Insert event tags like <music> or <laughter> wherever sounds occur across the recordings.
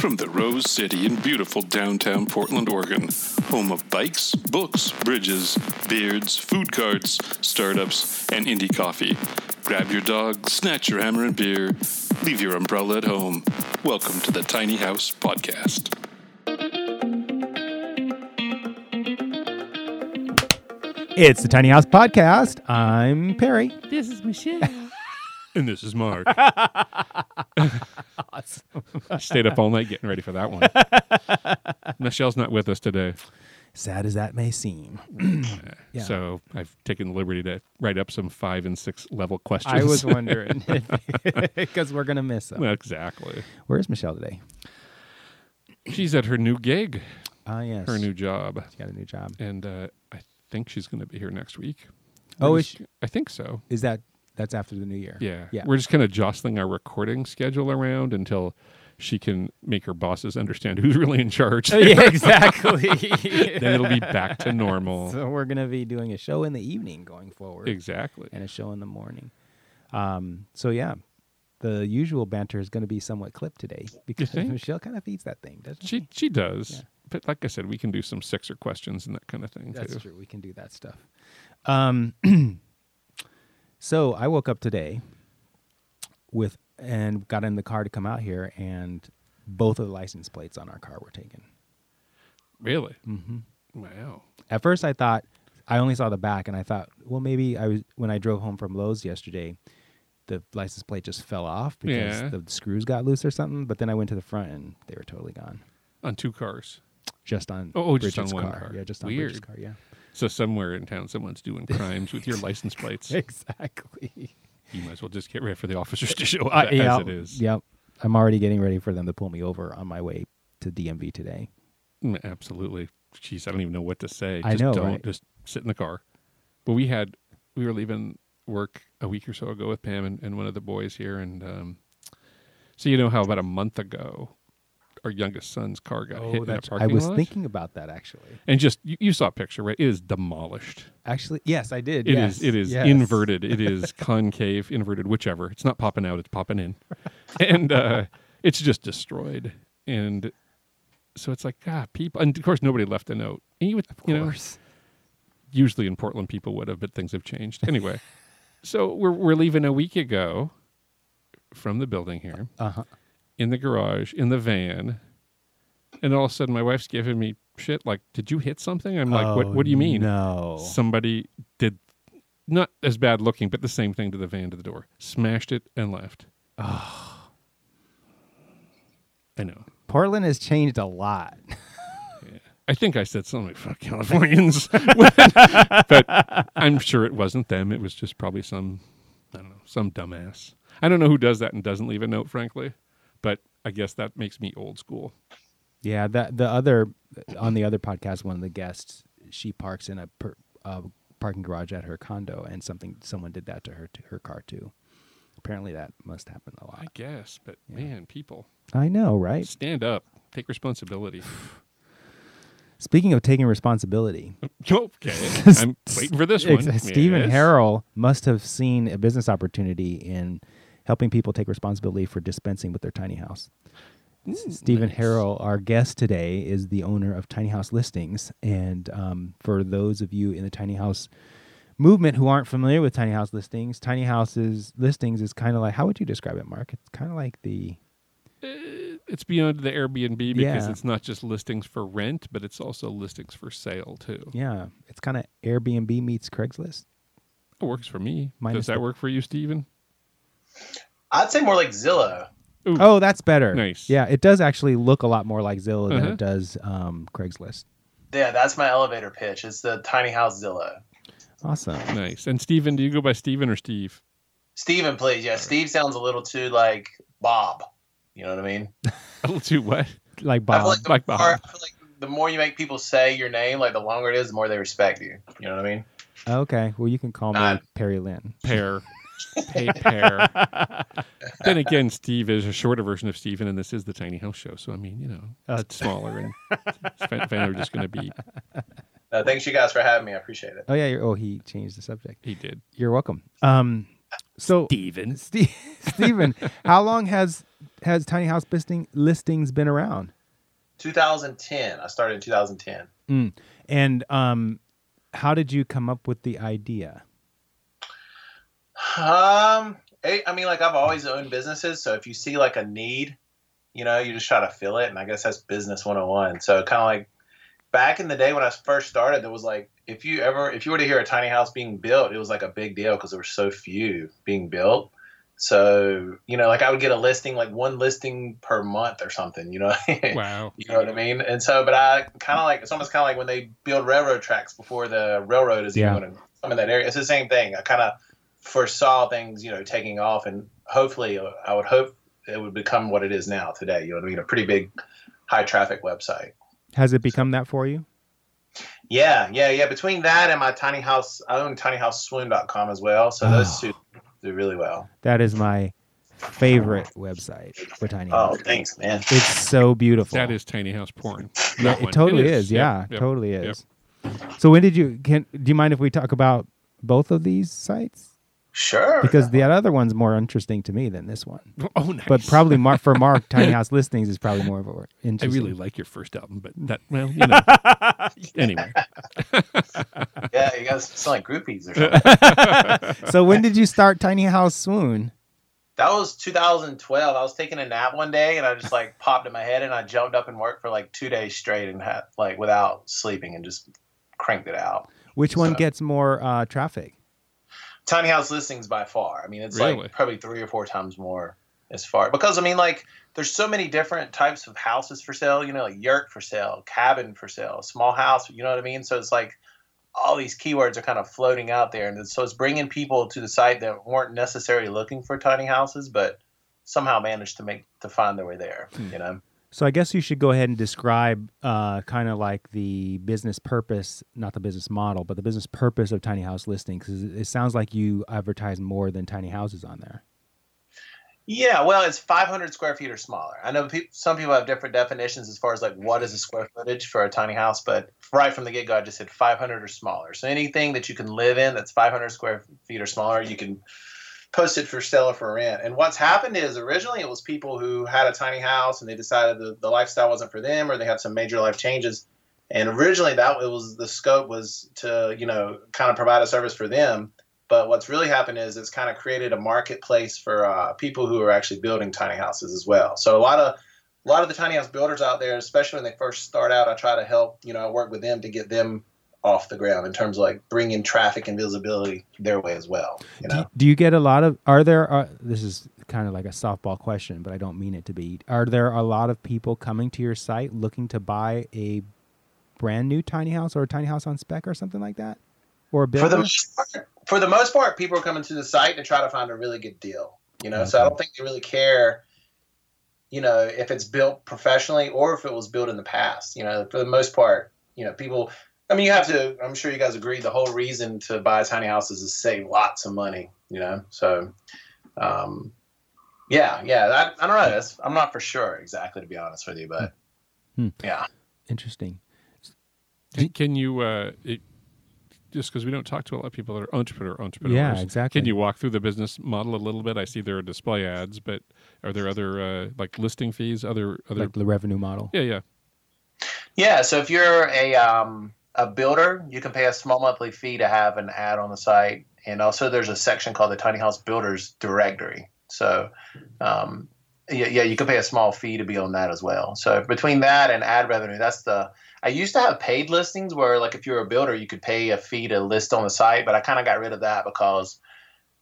From the Rose City in beautiful downtown Portland, Oregon, home of bikes, books, bridges, beards, food carts, startups, and indie coffee. Grab your dog, snatch your hammer and beer, leave your umbrella at home. Welcome to the Tiny House Podcast. It's the Tiny House Podcast. I'm Perry. This is Michelle. And this is Mark. <laughs> Awesome. Stayed up all night getting ready for that one. <laughs> Michelle's not with us today, Sad as that may seem. <clears throat> <clears throat> Yeah. so I've taken the liberty to write up some five and six level questions. I was wondering <laughs> because we're gonna miss them. exactly. Where's Michelle today? She's at her new gig, Ah, yes, her new job, She got a new job. and uh, I think she's going to be here next week. Oh, is just- I think so. Is that that's after the new year? Yeah. Yeah. We're just kind of jostling our recording schedule around until she can make her bosses understand who's really in charge. <laughs> Yeah, exactly. <laughs> then it'll be back to normal. So we're gonna be doing a show in the evening going forward, Exactly. and a show in the morning. Um. So yeah, the usual banter is going to be somewhat clipped today because? Michelle kind of feeds that thing, doesn't she? She she does. Yeah. But like I said, we can do some sixer questions and that kind of thing That's too. true. We can do that stuff. Um, <clears throat> so I woke up today with and got in the car to come out here, and both of the license plates on our car were taken. Really? Mm-hmm. Wow. At first, I thought I only saw the back, and I thought, well, maybe I was when I drove home from Lowe's yesterday, the license plate just fell off because Yeah. the screws got loose or something. But then I went to the front, and they were totally gone. On two cars. Just on Oh, oh, just on one car. car. Yeah, just on Weird. Bridget's car. Yeah, So somewhere in town, someone's doing crimes with your <laughs> license plates. exactly. You might as well just get ready for the officers to <laughs> show up Uh, as yeah, it is. Yep. I'm already getting ready for them to pull me over on my way to DMV today. Mm, Absolutely. Jeez, I don't even know what to say. I just know, don't right? just sit in the car. But we had we were leaving work a week or so ago with Pam and, and one of the boys here and um so you know how about a month ago our youngest son's car got hit in I parking I was lot? thinking about that actually. and just you, you saw a picture, right? It is demolished. Actually, yes, I did. It yes. is. It is yes. inverted. It is <laughs> concave, inverted, whichever. It's not popping out. It's popping in, and uh, it's just destroyed. And so it's like, God, people. And of course, nobody left a note. And you would, Of you know, course. usually in Portland, people would have, but things have changed. Anyway, so we're we're leaving a week ago from the building here Uh huh. In the garage in the van, and all of a sudden, my wife's giving me shit. Like, did you hit something? I'm like, what? What do you oh, mean? Oh, No. somebody did not as bad looking, but the same thing to the van to the door. Smashed it and left. Oh. I know. Portland has changed a lot. <laughs> I think I said something like "fuck Californians," <laughs> but I'm sure it wasn't them. It was just probably some, I don't know, some dumbass. I don't know who does that and doesn't leave a note, frankly. But I guess that makes me old school. yeah. That the other on the other podcast, one of the guests, she parks in a per, uh, parking garage at her condo, and something someone did that to her to her car too. Apparently, that must happen a lot. I guess, but Yeah. man, people I know, right? stand up, take responsibility. <sighs> Speaking of taking responsibility, <laughs> okay, <laughs> I'm waiting for this one. Steven Yes. Harrell must have seen a business opportunity in helping people take responsibility for dispensing with their tiny house. Mm, Steven nice. Harrell, our guest today, is the owner of Tiny House Listings. And um, for those of you in the tiny house movement who aren't familiar with tiny house listings, tiny houses listings is kind of like how would you describe it, Mark? It's kind of like the it's beyond the Airbnb because Yeah. it's not just listings for rent, but it's also listings for sale too. yeah, it's kind of Airbnb meets Craigslist. It works for me. Minus Does that the- work for you, Steven? I'd say more like Zillow. Ooh, Oh, that's better. Nice. Yeah, it does actually look a lot more like Zillow than Uh-huh. it does um, Craigslist. Yeah, that's my elevator pitch. It's the tiny house Zillow. Awesome. nice. And Steven, do you go by Steven or Steve? Steven, please. Yeah, Steve sounds a little too like Bob. You know what I mean? <laughs> A little too what? Like I Bob. feel like the, like more, Bob. I feel like the more you make people say your name, like the longer it is, the more they respect you. You know what I mean? okay, well you can call me Uh, Perry Lynn. Pear. <laughs> Hey, pear. <laughs> then again, Steve is a shorter version of Steven, and this is the tiny house show. So I mean, you know, it's smaller, and fan fan are just going to be. Uh, thanks you guys for having me. I appreciate it. Oh yeah. You're, oh, he changed the subject. He did. You're welcome. Um, So Steven. Ste- <laughs> Steven, how long has has tiny house listing listings been around? 2010. I started in 2010. Mm. And um, how did you come up with the idea? Um, I I mean, like I've always owned businesses, so if you see like a need, you know, you just try to fill it, and I guess that's business 101. So kind of like back in the day when I first started, there was like if you ever if you were to hear a tiny house being built, it was like a big deal because there were so few being built. So you know, like I would get a listing, like one listing per month or something. You know, <laughs> Wow. you know what I mean. And so, but I kind of like it's almost kind of like when they build railroad tracks before the railroad is Yeah. even going to come in that area. It's the same thing. I kind of foresaw things, you know, taking off, and hopefully, I would hope it would become what it is now today. You know what I mean? A pretty big, high traffic website. Has it become that for you? Yeah, yeah, yeah. Between that and my tiny house, I own tinyhouseswoon.com as well. So those Oh. two do really well. That is my favorite website for tiny Oh, house. thanks, man. It's so beautiful. That is tiny house porn. Yeah, it one. totally is. Yep, Yeah, yep, totally yep. is. So when did you can do you mind if we talk about both of these sites? Sure. Because the other one's more interesting to me than this one. <laughs> Oh, nice. But probably Mark for Mark, Tiny House Listings is probably more of a <laughs> I interesting. really like your first album, but that well, you know. <laughs> anyway, yeah, you guys sound like groupies or something. so when did you start Tiny House Swoon? That was 2012. I was taking a nap one day and I just like popped in my head and I jumped up and worked for like two days straight and had like without sleeping and just cranked it out. Which one gets more uh, traffic? Tiny house listings by far. I mean, it's Really? like probably three or four times more as far because I mean, like there's so many different types of houses for sale. You know, like yurt for sale, cabin for sale, small house. You know what I mean? So it's like all these keywords are kind of floating out there, and so it's bringing people to the site that weren't necessarily looking for tiny houses, but somehow managed to make to find their way there. Hmm. You know. So I guess you should go ahead and describe uh, kind of like the business purpose, not the business model, but the business purpose of Tiny House listing, Because it sounds like you advertise more than tiny houses on there. Yeah, well, it's 500 square feet or smaller. I know peop some people have different definitions as far as like what is a square footage for a tiny house, but right from the get go, I just said 500 or smaller. So anything that you can live in that's 500 square feet or smaller, you can post it for or for rent. And what's happened is originally it was people who had a tiny house and they decided the, the lifestyle wasn't for them or they had some major life changes. And originally that it was the scope was to, you know, kind of provide a service for them. But what's really happened is it's kind of created a marketplace for uh, people who are actually building tiny houses as well. So a lot of a lot of the tiny house builders out there, especially when they first start out, I try to help. You know, I work with them to get them off the ground in terms of like bringing traffic and visibility their way as well. You Do, know, you, do you get a lot of? Are there? Uh, this is kind of like a softball question, but I don't mean it to be. Are there a lot of people coming to your site looking to buy a brand new tiny house or a tiny house on spec or something like that, or a for the most part, for the most part, people are coming to the site to try to find a really good deal. You know, so I don't think they really care. You know, if it's built professionally or if it was built in the past. You know, for the most part, you know, people. I mean, you have to. I'm sure you guys agree. The whole reason to buy tiny houses is to save lots of money. You know, so. Um, yeah, yeah. That, I don't know. That's, I'm not for sure exactly, to be honest with you, but Hmm. yeah. Interesting. can, can you uh, it, just because we don't talk to a lot of people that are entrepreneur entrepreneurs? Yeah, exactly. Can you walk through the business model a little bit? I see there are display ads, but are there other uh, like listing fees? Other other? like the revenue model? yeah, yeah. Yeah, so if you're a um, a builder, you can pay a small monthly fee to have an ad on the site, and also there's a section called the Tiny House Builders Directory. So, um, yeah, yeah, you can pay a small fee to be on that as well. So between that and ad revenue, that's the. I used to have paid listings where, like, if you're a builder, you could pay a fee to list on the site, but I kind of got rid of that because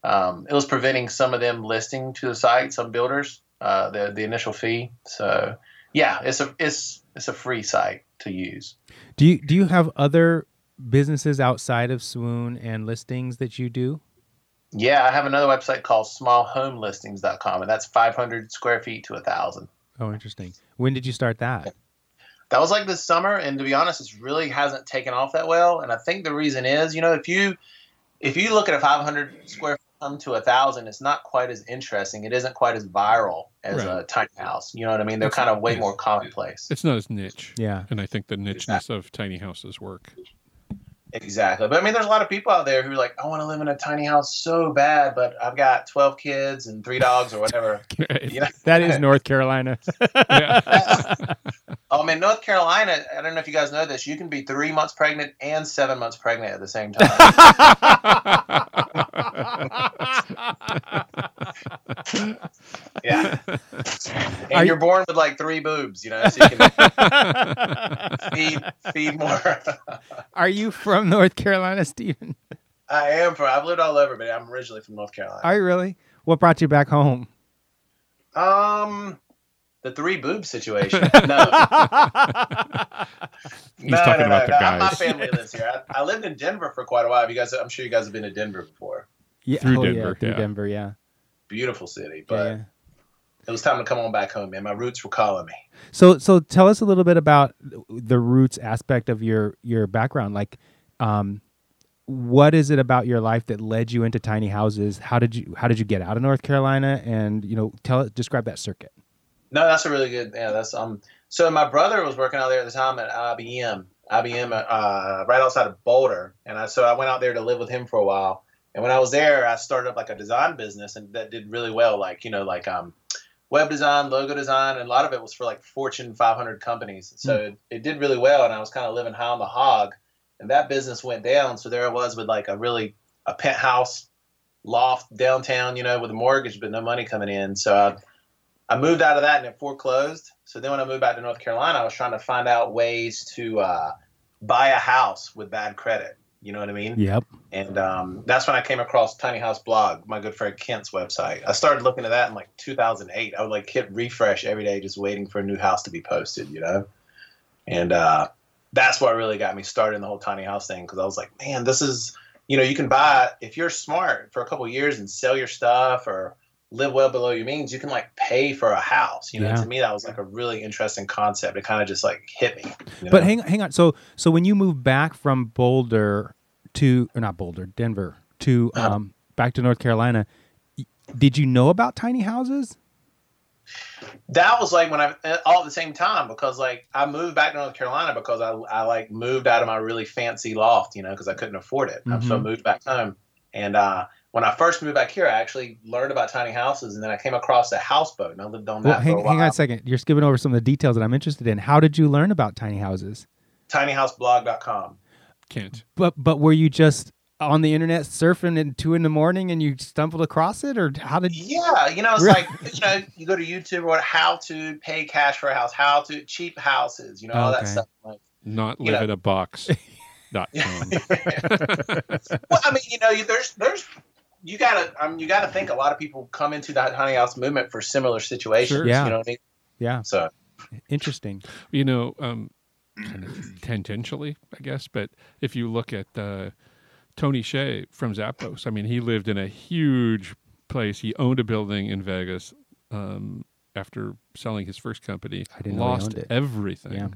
um, it was preventing some of them listing to the site, some builders, uh, the the initial fee. So, yeah, it's a it's it's a free site to use. Do you do you have other businesses outside of Swoon and listings that you do? Yeah, I have another website called smallhomelistings.com, and that's 500 square feet to a thousand. Oh, interesting. When did you start that? That was like this summer, and to be honest, it really hasn't taken off that well. And I think the reason is, you know, if you if you look at a 500 square foot come to a thousand, it's not quite as interesting. It isn't quite as viral as Right. a tiny house. You know what I mean? They're It's- kind of way yeah. more commonplace. It's not as niche, Yeah. and I think the nicheness of tiny houses work. Exactly. But I mean, there's a lot of people out there who are like, I want to live in a tiny house so bad, but I've got 12 kids and three dogs or whatever. <laughs> Right. You know? That is North Carolina. <laughs> <laughs> Oh, man, North Carolina, I don't know if you guys know this, you can be three months pregnant and seven months pregnant at the same time. <laughs> yeah. <laughs> And you- you're born with like three boobs, you know, so you can <laughs> feed, feed more. Are you from North Carolina, Steven? I am from, I've lived all over, but I'm originally from North Carolina. Are you really? What brought you back home? Um, the three boob situation. <laughs> No, He's no, talking no, about no, the no. My family lives here. I, I lived in Denver for quite a while. You guys, I'm sure you guys have been to Denver before. yeah, Through oh, yeah, Denver, through yeah. Denver, yeah. Beautiful city, but yeah. it was time to come on back home, man. My roots were calling me. So, so tell us a little bit about the roots aspect of your your background. Like, um, what is it about your life that led you into tiny houses? How did you How did you get out of North Carolina? And you know, tell describe that circuit. No, that's a really good. Yeah, that's um. So my brother was working out there at the time at IBM, IBM, uh, right outside of Boulder, and I so I went out there to live with him for a while. And when I was there, I started up like a design business, and that did really well. Like you know, like um, web design, logo design, and a lot of it was for like Fortune 500 companies. So it, it did really well, and I was kind of living high on the hog. And that business went down. So there I was with like a really a penthouse loft downtown, you know, with a mortgage but no money coming in. So I I moved out of that and it foreclosed. So then when I moved back to North Carolina, I was trying to find out ways to uh, buy a house with bad credit. You know what I mean? Yep. And um, that's when I came across Tiny House Blog, my good friend Kent's website. I started looking at that in like 2008. I would like hit refresh every day, just waiting for a new house to be posted. You know, and uh, that's what really got me started in the whole tiny house thing because I was like, man, this is you know you can buy if you're smart for a couple of years and sell your stuff or live well below your means, you can like pay for a house. You know, Yeah. to me that was like a really interesting concept. It kind of just like hit me. you But hang hang on. So so when you moved back from Boulder to or not Boulder, Denver to Uh-huh. um back to North Carolina, did you know about tiny houses? that was like when I all at the same time because like I moved back to North Carolina because I I like moved out of my really fancy loft, you know, because I couldn't afford it. So I moved back home, and uh, when I first moved back here, I actually learned about tiny houses, and then I came across a houseboat, and I lived on that Well, for hang, a while. hang on a second. You're skipping over some of the details that I'm interested in. How did you learn about tiny houses? TinyHouseBlog.com. Kent. But but were you just on the internet surfing at two in the morning and you stumbled across it, or how did? Yeah, you know, it's like you know, you go to YouTube or how to pay cash for a house, how to cheap houses, you know, all Okay. that stuff. Like, Not live know. in a box. dot com. <laughs> well, I mean, you know, there's there's you gotta um, you gotta think a lot of people come into that tiny house movement for similar situations. Sure. Yeah. You know what I mean? Yeah, So interesting. you know, um, kind of tangentially, I guess. But if you look at uh, Tony Hsieh from Zappos, I mean, he lived in a huge place. He owned a building in Vegas um, after selling his first company. I didn't know he lost owned it. everything. Yeah.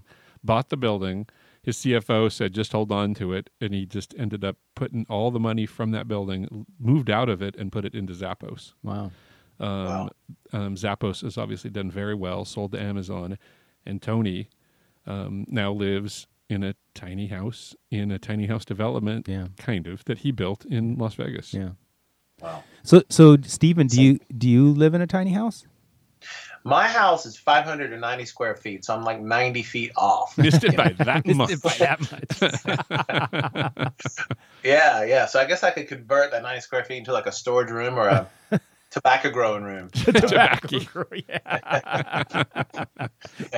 Bought the building. His CFO said, "Just hold on to it," and he just ended up putting all the money from that building, moved out of it, and put it into Zappos. Wow. Um, Wow. um, Zappos has obviously done very well, sold to Amazon, and Tony um, now lives in a tiny house in a tiny house development, Yeah. kind of that he built in Las Vegas. Yeah. wow. So so Steven, do you do you live in a tiny house? My house is 590 square feet, so I'm like 90 feet off. <laughs> Missed it by <laughs> that much. <laughs> yeah, yeah. So I guess I could convert that 90 square feet into like a storage room or a tobacco growing room. Tobacco. grow, yeah.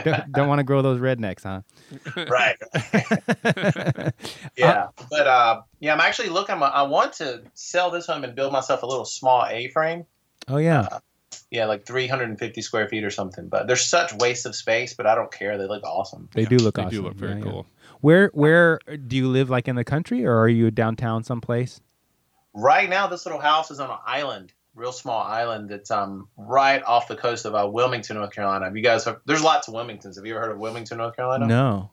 don't don't want to grow those rednecks, huh? right. yeah, but uh, yeah, I'm actually looking. I want to sell this home and build myself a little small A-frame. Oh yeah. Yeah, like 350 square feet or something. But there's such waste of space, but I don't care. They look awesome. They do look They awesome. do look very Yeah, yeah. cool. Where where do you live? Like in the country, or are you downtown someplace? Right now, this little house is on an island, real small island that's um right off the coast of uh, Wilmington, North Carolina. Have you guys? Have, there's lots of Wilmingtons. Have you ever heard of Wilmington, North Carolina? No.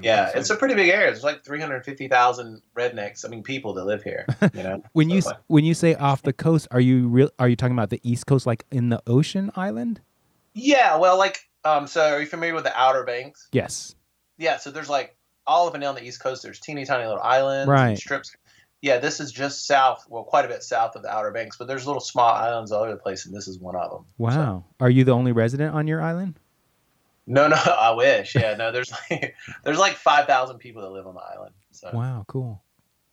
Yeah, it's a pretty big area. There's like 350,000 rednecks. I mean, people that live here. You <laughs> know. When you So, s- when you say off the coast, are you real? Are you talking about the East Coast, like in the ocean island? yeah, well, like, um, so are you familiar with the Outer Banks? Yes. Yeah, so there's like all up and down the East Coast, there's teeny tiny little islands, Right. and strips. Yeah, this is just south, well, quite a bit south of the Outer Banks, but there's little small islands all over the place, and this is one of them. Wow. Are you the only resident on your island? No, no, <laughs> I wish. Yeah, no, there's like <laughs> there's like five thousand people that live on the island. So Wow, cool.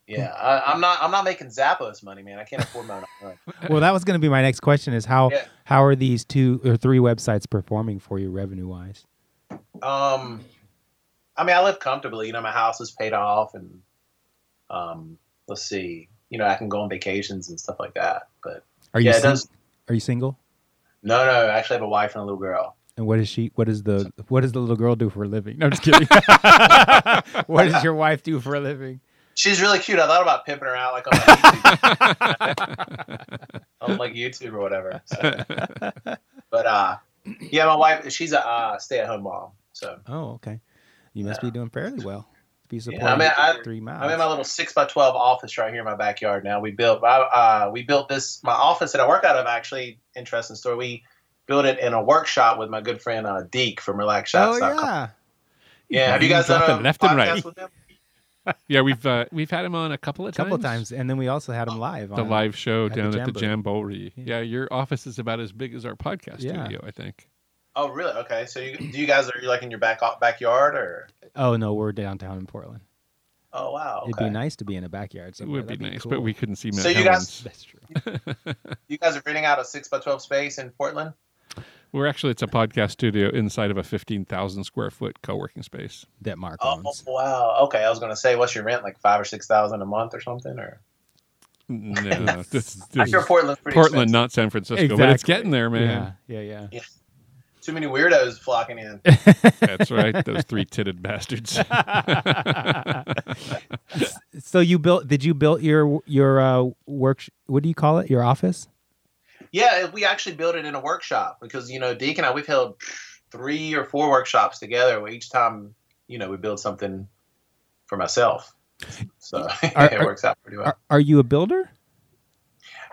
yeah, I, I'm not I'm not making Zappos money, man. I can't afford my own. <laughs> Well, that was going to be my next question: is how Yeah. how are these two or three websites performing for you revenue wise? Um, I mean, I live comfortably. You know, my house is paid off, and um, let's see, you know, I can go on vacations and stuff like that. But Are you yeah, it sing- does. are you single? No, no, I actually have a wife and a little girl. And what is she? What is the what does the little girl do for a living? No, I'm just kidding. <laughs> what does your wife do for a living? She's really cute. I thought about pimping her out like on YouTube, <laughs> on like YouTube or whatever. So, but uh, yeah, my wife, she's a uh, stay-at-home mom. So Oh, okay. You must be doing fairly well. To be supporting I mean, I- three miles. I'm in my little six by twelve office right here in my backyard now. We built, I, uh, we built this. My office that I work out of, actually, interesting story. We built it in a workshop with my good friend uh, Deek from oh RelaxShacks.com. yeah. yeah. Have you guys done Dropping a left and right. podcast with him? <laughs> Yeah, we've uh, we've had him on a couple of A couple times. times, and then we also had him live. The on, the live show at the down at the Jamboree. Jamboree. Yeah. Yeah, your office is about as big as our podcast Yeah. studio, I think. Oh, really? Okay. So, you, do you guys are you like in your back backyard or? Oh no, we're downtown in Portland. Oh, wow. It'd be nice to be in a backyard. It would be That'd nice, cool. but we couldn't see Matt So you guys- That's true. <laughs> You guys are renting out a six by twelve space in Portland. We're actually it's a podcast studio inside of a fifteen thousand square foot co working space. That Mark Oh, owns. wow. Okay, I was gonna say, what's your rent? Like five or six thousand a month or something? Or No, <laughs> this, I'm this sure is Portland's pretty Portland, expensive. not San Francisco, but it's getting there, man. Yeah, yeah, yeah. Too many weirdos flocking in. <laughs> That's right. Those three titted bastards. <laughs> so you built? Did you build your your uh, work? What do you call it? Your office? Yeah, we actually built it in a workshop because you know Deek and I we've held three or four workshops together. Where each time you know we build something for myself, so Are- <laughs> it are- works out pretty well. Are, are you a builder?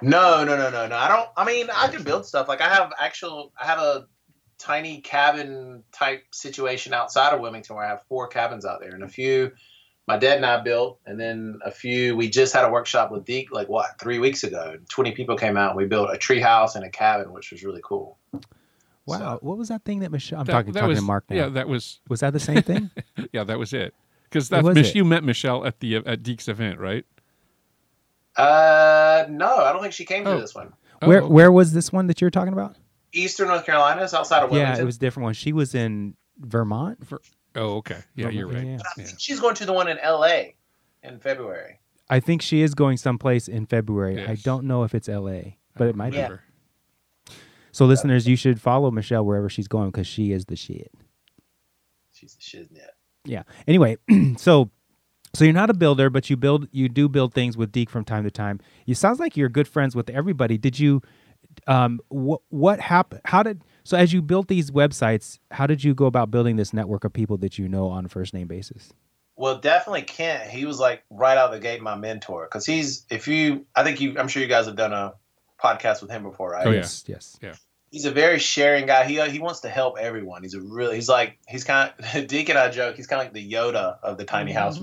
No, no, no, no, no. I don't. I mean, I can build stuff. Like I have actual. I have a tiny cabin type situation outside of Wilmington where I have four cabins out there, and a few my dad and I built, and then a few we just had a workshop with Deek like what three weeks ago. Twenty people came out. and We built a tree house and a cabin, which was really cool. Wow. So- What was that thing that Michelle? I'm That- talking that talking was, to Mark now. Yeah, that was was that the same thing? <laughs> yeah, that was it. Because that's was Mich- it? you met Michelle at the at Deek's event, right? Uh, no, I don't think she came to Oh. this one. where Oh, where was this one that you're talking about? Eastern North Carolina, it's outside of Wilmington. Yeah, it was a different one. She was in Vermont. Oh, okay. Yeah, Vermont, you're right. yeah, yeah. I Yeah. think she's going to the one in L.A. in February. I think she is going someplace in February. I don't know if it's L.A., but it might be. Yeah. So, listeners, you should follow Michelle wherever she's going because she is the shit. She's the shiznit. Yeah. Anyway, <clears throat> so so you're not a builder, but you build you do build things with Deek from time to time. You sounds like you're good friends with everybody. Did you um what what happened how did so as you built these websites, how did you go about building this network of people that you know on a first name basis? Well, definitely Kent. He was like right out of the gate my mentor because he's if you I think you I'm sure you guys have done a podcast with him before, right? Oh, yeah. yes, yes. He's a very sharing guy. He he wants to help everyone. He's a really he's like he's kind of <laughs> Deek and I joke he's kind of like the Yoda of the tiny house.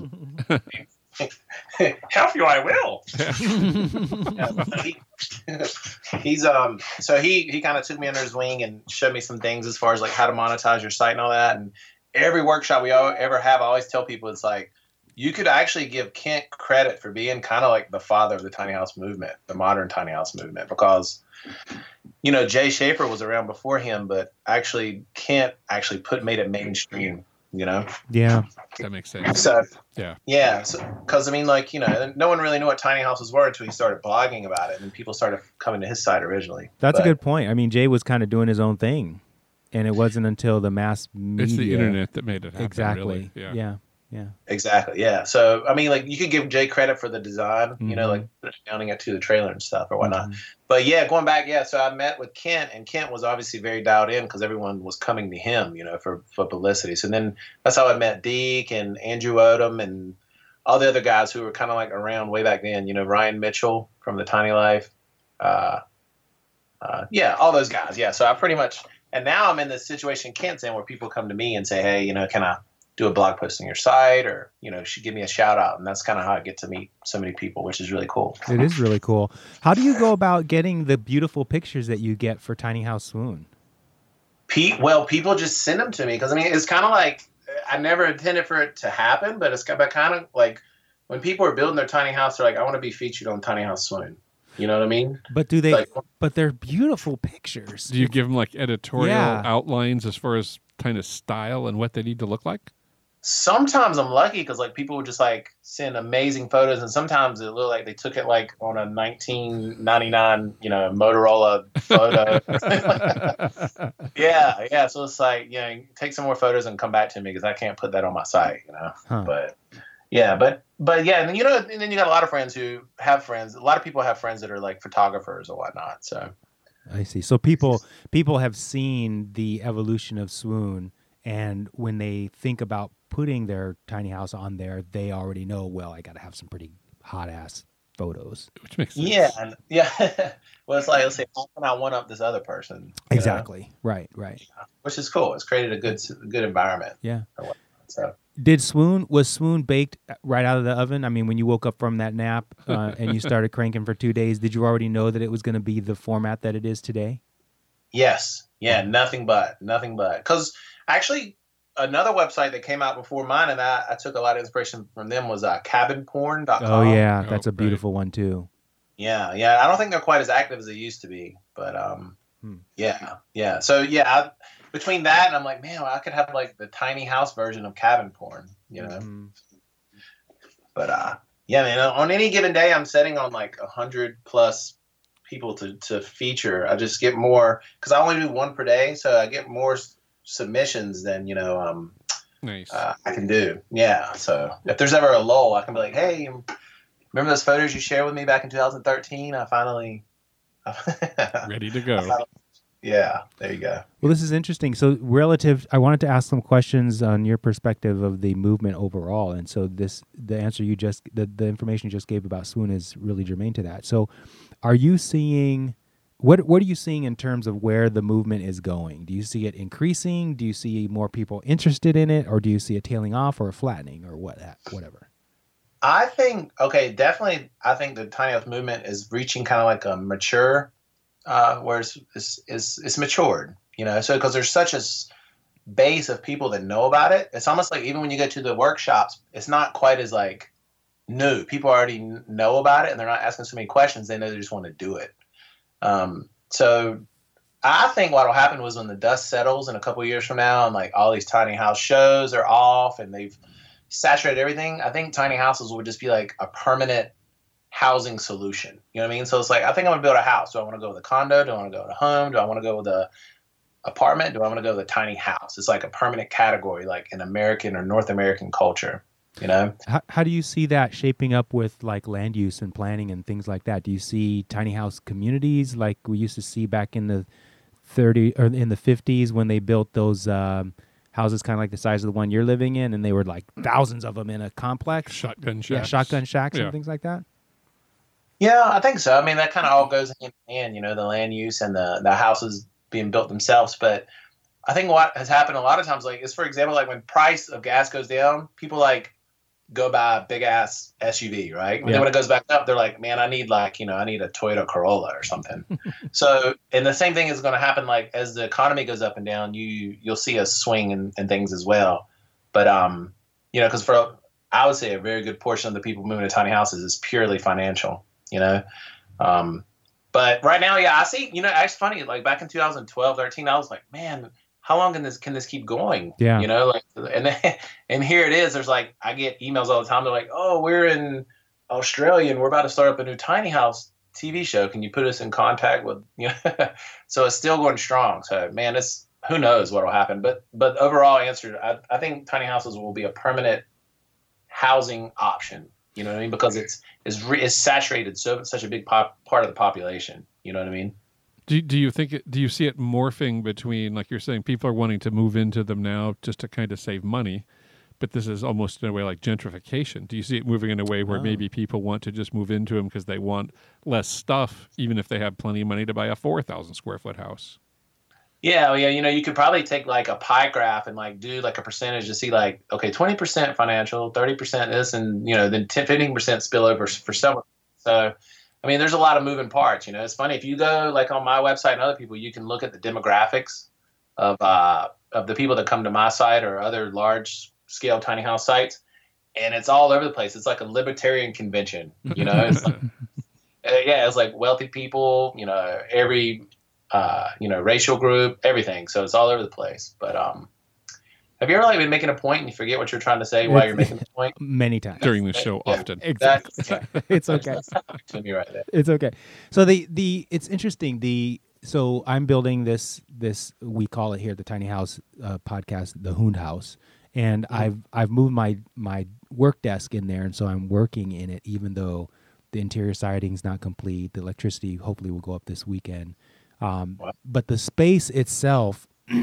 <laughs> help you, I will. He- <laughs> he's um so he he kind of took me under his wing and showed me some things as far as like how to monetize your site and all that and every workshop we ever have i always tell people it's like you could actually give kent credit for being kind of like the father of the tiny house movement the modern tiny house movement because you know jay shafer was around before him but actually kent actually put made it mainstream you know Yeah. That makes sense. so Yeah. yeah, because I mean, like you know, no one really knew what tiny houses were until he started blogging about it, and people started coming to his side originally. That's But- a good point. I mean, Jay was kind of doing his own thing. And it wasn't until the mass media It's the internet that made it happen. Exactly. Really. Yeah. yeah. Yeah. Exactly. Yeah. So I mean, like you could give Jay credit for the design, you know, like counting it to the trailer and stuff or whatnot. Mhm. But yeah, going back, yeah. So I met with Kent, and Kent was obviously very dialed in because everyone was coming to him, you know, for for publicity. So then that's how I met Deek and Andrew Odom and all the other guys who were kind of like around way back then. You know, Ryan Mitchell from the Tiny Life. Uh, uh, yeah, all those guys. Yeah. So I pretty much, and now I'm in this situation Kent's in where people come to me and say, hey, you know, can I do a blog post on your site or you know should give me a shout out and that's kind of how i get to meet so many people which is really cool It is really cool. How do you go about getting the beautiful pictures that you get for Tiny House Swoon? Pete, well, people just send them to me because I mean, it's kind of like I never intended for it to happen, but it's kind of kind of like when people are building their tiny house, they're like, "I want to be featured on Tiny House Swoon." You know what I mean? But do they? Like, but they're beautiful pictures. Do you give them like editorial Yeah. outlines as far as kind of style and what they need to look like? Sometimes I'm lucky because like people would just like send amazing photos, and sometimes it looked like they took it like on a 1999, you know, Motorola photo. <laughs> yeah, yeah. So it's like, you know, take some more photos and come back to me because I can't put that on my site, you know. Huh. But yeah, but but yeah, and then, you know, and then you got a lot of friends who have friends. A lot of people have friends that are like photographers or whatnot. So I see. So people people have seen the evolution of Swoon, and when they think about putting their tiny house on there, they already know. Well, I got to have some pretty hot ass photos. Which makes sense. yeah, and, yeah. <laughs> well, it's like let's say how can I one up this other person? you know? Exactly. Right. Right. Which is cool. It's created a good good environment. Yeah. So Did Swoon was Swoon baked right out of the oven? I mean, when you woke up from that nap uh, <laughs> and you started cranking for two days, did you already know that it was going to be the format that it is today? Yes. Yeah. Nothing but nothing but because actually another website that came out before mine and I, I took a lot of inspiration from them was uh, cabinporn.com. Oh yeah, Oh, that's a right. beautiful one too. Yeah. Yeah. I don't think they're quite as active as they used to be, but um, Hmm. yeah. Yeah. So yeah, I, between that and I'm like, man, I could have like the tiny house version of cabin porn, you know. Mhm. But uh, yeah, man. On any given day, I'm setting on like a hundred plus people to to feature. I just get more because I only do one per day, so I get more s- submissions than you know um Nice. uh, I can do. Yeah. So if there's ever a lull, I can be like, hey, remember those photos you shared with me back in 2013? <laughs> I finally. Ready to go. yeah. There you go. Well, this is interesting. So, relative, I wanted to ask some questions on your perspective of the movement overall, and so this, the answer you just, the, the information you just gave about Swoon is really germane to that. So, are you seeing what what are you seeing in terms of where the movement is going? Do you see it increasing? Do you see more people interested in it, or do you see it tailing off, or flattening, or what whatever? I think okay, definitely. I think the tiny house movement is reaching kind of like a mature, uh, where it's it's, it's, it's matured. You know, so because there's such a base of people that know about it, it's almost like even when you go to the workshops, it's not quite as like new. People already know about it, and they're not asking so many questions. They know they just want to do it. Um, so I think what'll happen was when the dust settles in a couple years from now, and like all these tiny house shows are off, and they've saturated everything. I think tiny houses would just be like a permanent housing solution. You know what I mean? So it's like I think I'm gonna build a house. Do I want to go with a condo? Do I want to go with a home? Do I want to go with a apartment? Do I want to go with a tiny house? It's like a permanent category, like in American or North American culture. You know? How, how do you see that shaping up with like land use and planning and things like that? Do you see tiny house communities like we used to see back in the 30 or in the 50s when they built those um, houses kind of like the size of the one you're living in and they were like thousands of them in a complex? Shotgun shacks. Yeah, shotgun shacks Yeah. and things like that. Yeah, I think so. I mean, that kind of all goes hand in hand, you know, the land use and the the houses being built themselves. But I think what has happened a lot of times, like, is for example, like when price of gas goes down, people like go buy a big ass SUV, right? And Yeah. then when it goes back up, they're like, man, I need like, you know, I need a Toyota Corolla or something. <laughs> so, and the same thing is going to happen, like, as the economy goes up and down, you you'll see a swing in, in things as well. But um, you know, because for I would say a very good portion of the people moving to tiny houses is purely financial you know um but right now yeah i see you know it's funny like back in 2012 13 i was like man how long can this can this keep going Yeah. you know like and then, <laughs> and here it is there's like i get emails all the time they're like oh we're in australia and we're about to start up a new tiny house tv show can you put us in contact with <laughs> you know so it's still going strong so man it's who knows what'll happen but but overall answer i, I think tiny houses will be a permanent housing option you know what i mean because it's is re- is saturated so such a big pop, part of the population. You know what I mean? Do do you think it, do you see it morphing between like you're saying people are wanting to move into them now just to kind of save money, but this is almost in a way like gentrification. Do you see it moving in a way where Oh. maybe people want to just move into them because they want less stuff, even if they have plenty of money to buy a four thousand square foot house? Yeah, well, yeah, you know, you could probably take like a pie graph and like do like a percentage to see like, okay, 20% financial, 30% this, and you know, then 10, 15% spill over for someone. So, I mean, there's a lot of moving parts. You know, it's funny if you go like on my website and other people, you can look at the demographics of uh, of the people that come to my site or other large scale tiny house sites, and it's all over the place. It's like a libertarian convention. You know, it's like, <laughs> uh, yeah, it's like wealthy people. You know, every uh, you know racial group, everything. So it's all over the place. But um, have you ever like been making a point and you forget what you're trying to say while you're making the point? <laughs> Many times. during the show Yeah. often. Exactly. <laughs> That's, yeah, <laughs> it's okay. that's happening to me right there. it's okay. So the the it's interesting. The so I'm building this this we call it here the Tiny House uh, podcast, the Hound House, and I've I've moved my my work desk in there, and so I'm working in it, even though the interior siding's not complete. The electricity hopefully will go up this weekend, um, Wow. but the space itself. <clears throat>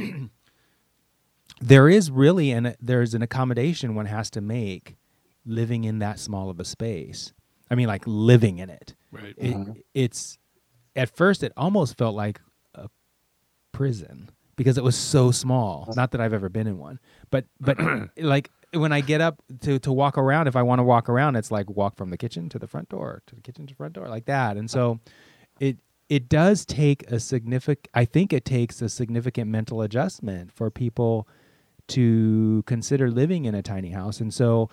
there is really an there's an accommodation one has to make living in that small of a space. I mean, like living in it Right. it, Mhm. it's at first it almost felt like a prison because it was so small not that i've ever been in one but but <clears throat> like when i get up to to walk around if i want to walk around it's like walk from the kitchen to the front door to the kitchen to the front door like that and so it it does take a significant i think it takes a significant mental adjustment for people to consider living in a tiny house and so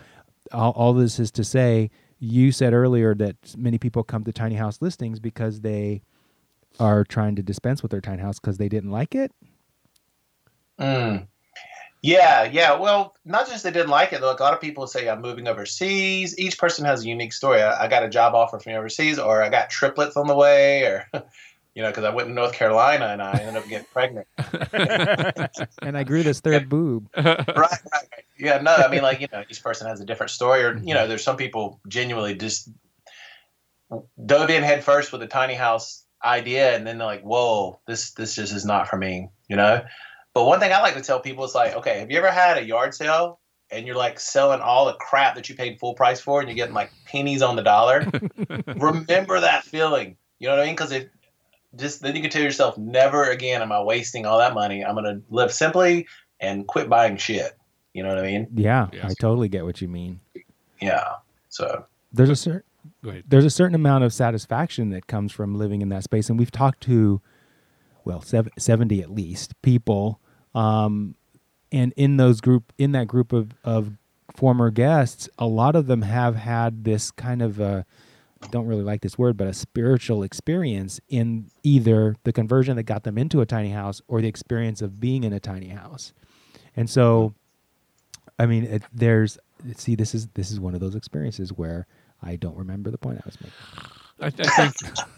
all, all this is to say you said earlier that many people come to tiny house listings because they are trying to dispense with their tiny house because they didn't like it Mm. Yeah, yeah. Well, not just they didn't like it. Like a lot of people say I'm moving overseas. Each person has a unique story. I, I got a job offer from overseas, or I got triplets on the way, or <laughs> you know, because I went to North Carolina and I ended up getting pregnant. <laughs> <laughs> and i grew this third boob <laughs> right, right, right. Yeah, no, I mean, like you know, each person has a different story, or you know, there's some people genuinely just dove in head first with a tiny house idea, and then they're like, "Whoa, this this just is not for me," you know. But one thing I like to tell people is like, okay, have you ever had a yard sale and you're like selling all the crap that you paid full price for, and you're getting like pennies on the dollar? Remember that feeling, you know what I mean? Because if just then you can tell yourself, never again am I wasting all that money. I'm gonna live simply and quit buying shit. You know what I mean? yeah i totally get what you mean Yeah. So there's a certain there's a certain amount of satisfaction that comes from living in that space and we've talked to well sev- 70 at least people um, and in those group in that group of, of former guests a lot of them have had this kind of a I don't really like this word but a spiritual experience in either the conversion that got them into a tiny house or the experience of being in a tiny house. And so i mean it, there's see this is this is one of those experiences where i don't remember the point i was making. I, I think <laughs>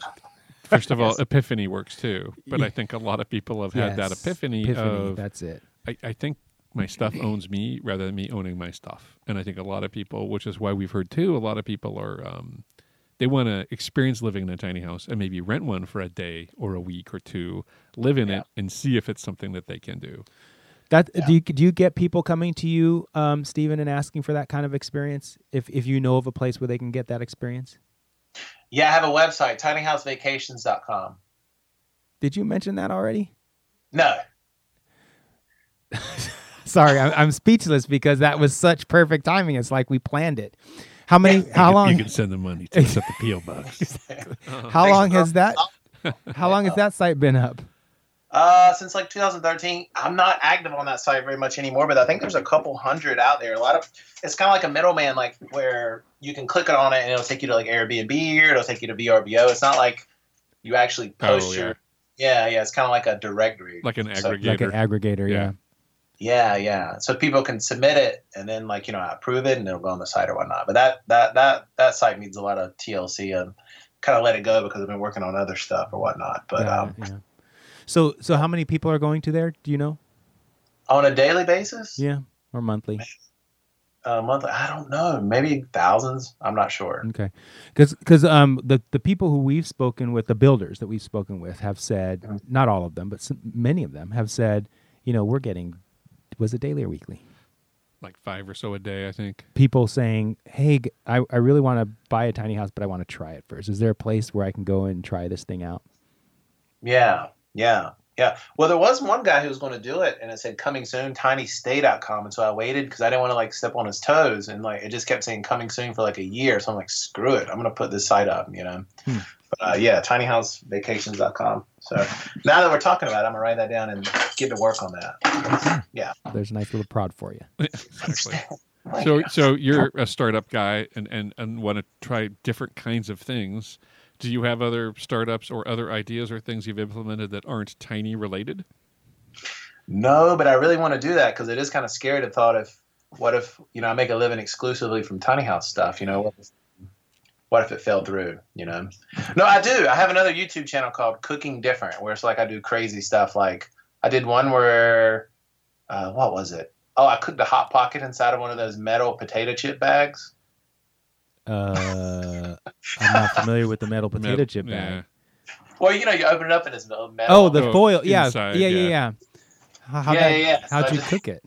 first of all, epiphany works too. But I think a lot of people have had that Yes, epiphany, of that's it. I, I think my stuff owns me rather than me owning my stuff. And I think a lot of people, which is why we've heard too, a lot of people are um, they want to experience living in a tiny house and maybe rent one for a day or a week or two, live in Yeah. it, and see if it's something that they can do. That Yeah. do you do you get people coming to you, um, Steven, and asking for that kind of experience? If if you know of a place where they can get that experience, yeah, I have a website, tinyhousevacations.com. did you mention that already? No. <laughs> Sorry, I'm, I'm speechless because that was such perfect timing. It's like we planned it. How many? How you long? Can, you can send the money to us at the PO box. <laughs> How long has that? How long has that site been up? Uh, since like 2013, I'm not active on that site very much anymore, but I think there's a couple hundred out there. A lot of it's kind of like a middleman, like where you can click on it and it'll take you to like Airbnb or it'll take you to VRBO. It's not like you actually post Oh, yeah. your. Yeah, yeah, it's kind of like a directory. like an So- aggregator. Like an aggregator, yeah. Yeah. Yeah, yeah. So people can submit it, and then like you know, approve it, and it'll go on the site or whatnot. But that that that that site needs a lot of TLC and kind of let it go because I've been working on other stuff or whatnot. But Got um, yeah. So so how many people are going to there? Do you know? on a daily basis, Yeah, or monthly? uh, monthly, I don't know, maybe thousands. I'm not sure. Okay, because because um the the people who we've spoken with, the builders that we've spoken with, have said Mhm. not all of them, but some, many of them have said, you know, we're getting was it daily or weekly? like five or so a day, I think. People saying, hey, I really want to buy a tiny house, but I want to try it first. Is there a place where I can go and try this thing out? Yeah, yeah. Yeah. Well, there was one guy who was going to do it, and it said coming soon, tinystay.com. And so I waited because I didn't want to like step on his toes, and like it just kept saying coming soon for like a year. So I'm like, screw it, I'm going to put this site up, you know. Hmm. But uh, yeah, tinyhousevacations.com. So now that we're talking about it, I'm gonna write that down and get to work on that. <clears throat> Yeah. There's a nice little prod for you. <laughs> Exactly. So, so you're a startup guy and, and, and want to try different kinds of things. Do you have other startups or other ideas or things you've implemented that aren't tiny related? No, but I really want to do that because it is kind of scary to thought if what if you know I make a living exclusively from tiny house stuff. You know what if, it fell through? You know, no, I do. I have another YouTube channel called Cooking Different where it's like I do crazy stuff. Like I did one where uh, what was it? Oh, I cooked a hot pocket inside of one of those metal potato chip bags. Uh, I'm not familiar with the metal <laughs> potato Metal- chip bag. Well, you know, you open it up and it's metal. Oh, the Oh, foil. Yeah, inside, yeah, yeah, yeah. yeah. How, how Yeah, that- yeah, yeah. So How'd I you just- cook it?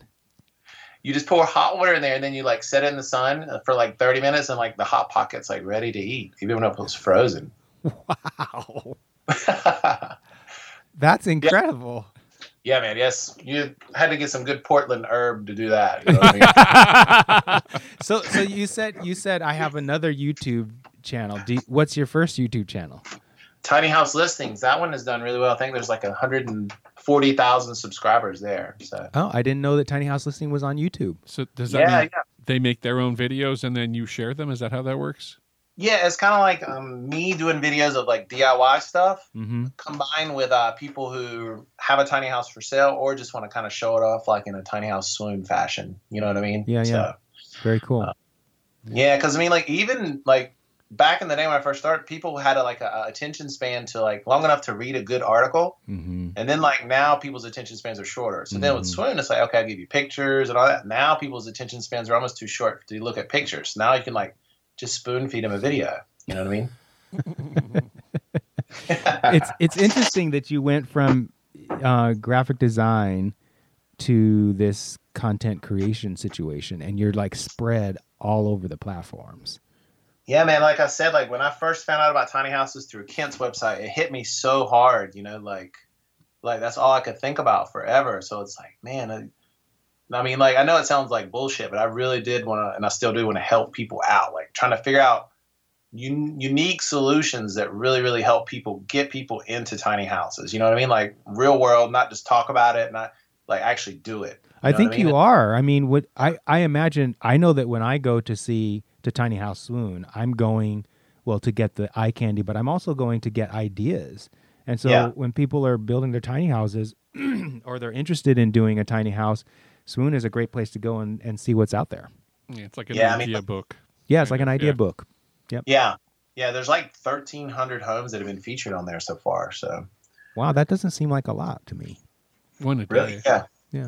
You just pour hot water in there and then you like set it in the sun uh, for like 30 minutes and like the hot pocket's like ready to eat even if it was frozen <laughs> Wow, <laughs> that's incredible. yeah man yes you had to get some good portland herb to do that you know what I mean? <laughs> so, so you said you said I have another YouTube channel. You- what's your first YouTube channel? tiny house listings that one has done really well i think there's like 140000 subscribers there so Oh, I didn't know that Tiny House Listings was on YouTube. So does that yeah mean yeah they make their own videos and then you share them? Is that how that works? yeah it's kind of like um, me doing videos of like diy stuff Mm-hmm. combined with uh, people who have a tiny house for sale or just want to kind of show it off like in a tiny house swoon fashion you know what i mean Yeah, yeah. So, Very cool. Yeah, because I mean, like even like back in the day when I first started, people had a, like a, a attention span to like long enough to read a good article, mm-hmm. and then like now people's attention spans are shorter. So then with Mhm. Swoon, it's like okay, I'll give you pictures and all that. Now people's attention spans are almost too short to look at pictures. Now you can like just spoon feed them a video. You know what I mean? <laughs> it's <laughs> it's interesting that you went from uh, graphic design to this content creation situation, and you're like spread all over the platforms. Yeah, man. Like I said, like when I first found out about tiny houses through Kent's website, it hit me so hard. You know, like, like that's all I could think about forever. So it's like, man. I, I mean, like I know it sounds like bullshit, but I really did want to, and I still do want to help people out. Like trying to figure out un- unique solutions that really, really help people get people into tiny houses. You know what I mean? Like real world, not just talk about it, not like actually do it. I think I mean? you are. I mean, what I I imagine. I know that when I go to see to Tiny House Swoon, I'm going well to get the eye candy, but I'm also going to get ideas. And so Yeah. when people are building their tiny houses <clears throat> or they're interested in doing a tiny house, Swoon is a great place to go and, and see what's out there. Yeah, it's like an Yeah, I mean, idea like- book. Yeah, it's like an idea yeah. book. Yep. Yeah, yeah. There's like 1,300 homes that have been featured on there so far. So Wow, that doesn't seem like a lot to me. One a really, Yeah. yeah.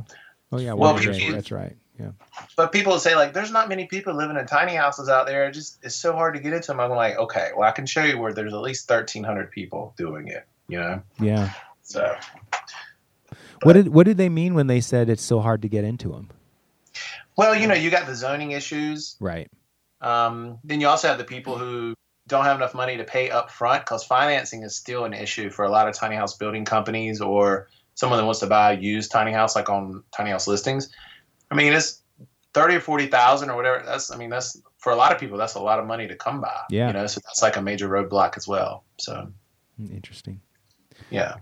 Oh yeah, Well, a day. That's right. Yeah. But people say like, "There's not many people living in tiny houses out there. It just it's so hard to get into them." I'm like, okay, well, I can show you where there's at least 1,300 people doing it. You know, Yeah. so What did what did they mean when they said it's so hard to get into them? well, you know, you got the zoning issues. Right. Um, then you also have the people who don't have enough money to pay up front because financing is still an issue for a lot of tiny house building companies or someone that wants to buy a used tiny house like on tiny house listings. I mean, it's thirty or forty thousand or whatever. That's I mean, that's for a lot of people, that's a lot of money to come by. Yeah. You know, so that's like a major roadblock as well. So Interesting. yeah.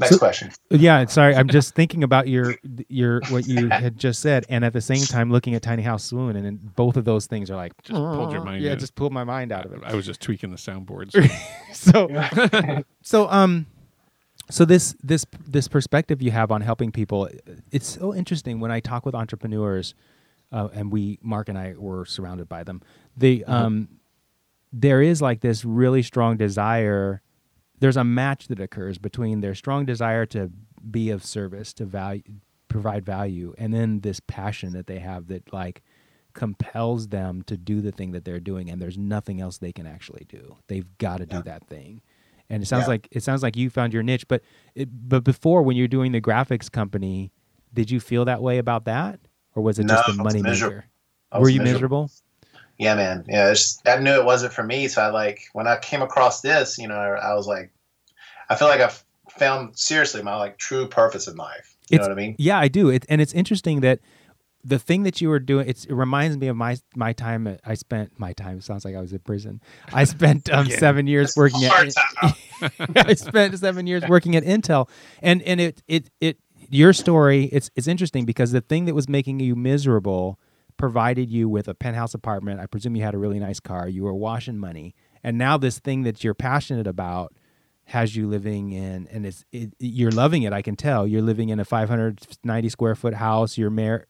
Next So- question. Yeah, sorry. I'm just <laughs> thinking about your your what you <laughs> had just said, and at the same time looking at Tiny House Swoon, and then both of those things are like Just pulled your mind Yeah, in. just pulled my mind out of it. I was just tweaking the soundboards. <laughs> So, so um, so this this this perspective you have on helping people, it's so interesting when I talk with entrepreneurs, uh, and we Mark and I were surrounded by them. They um, there is like this really strong desire. There's a match that occurs between their strong desire to be of service, to value, provide value, and then this passion that they have that like compels them to do the thing that they're doing, and there's nothing else they can actually do. They've got to do that thing. And it sounds Yeah. like it sounds like you found your niche, but it, but before when you're doing the graphics company, did you feel that way about that, or was it No, just I a money miserable. maker? Were you miserable? Yeah, man. Yeah, it's just, I knew it wasn't for me. So I like when I came across this, you know, I was like, I feel like I've found seriously my like true purpose in life. You It's- know what I mean? Yeah, I do. It, and it's interesting that the thing that you were doing it's, it reminds me of my my time at, I spent my time sounds like I was in prison. I <laughs> spent um, Yeah. 7 years working at <laughs> I spent 7 years working at Intel and and it it it your story it's it's interesting because the thing that was making you miserable provided you with a penthouse apartment. I presume you had a really nice car. You were washing money. And now this thing that you're passionate about has you living in and it's it, you're loving it i can tell you're living in a 590 square foot house you're married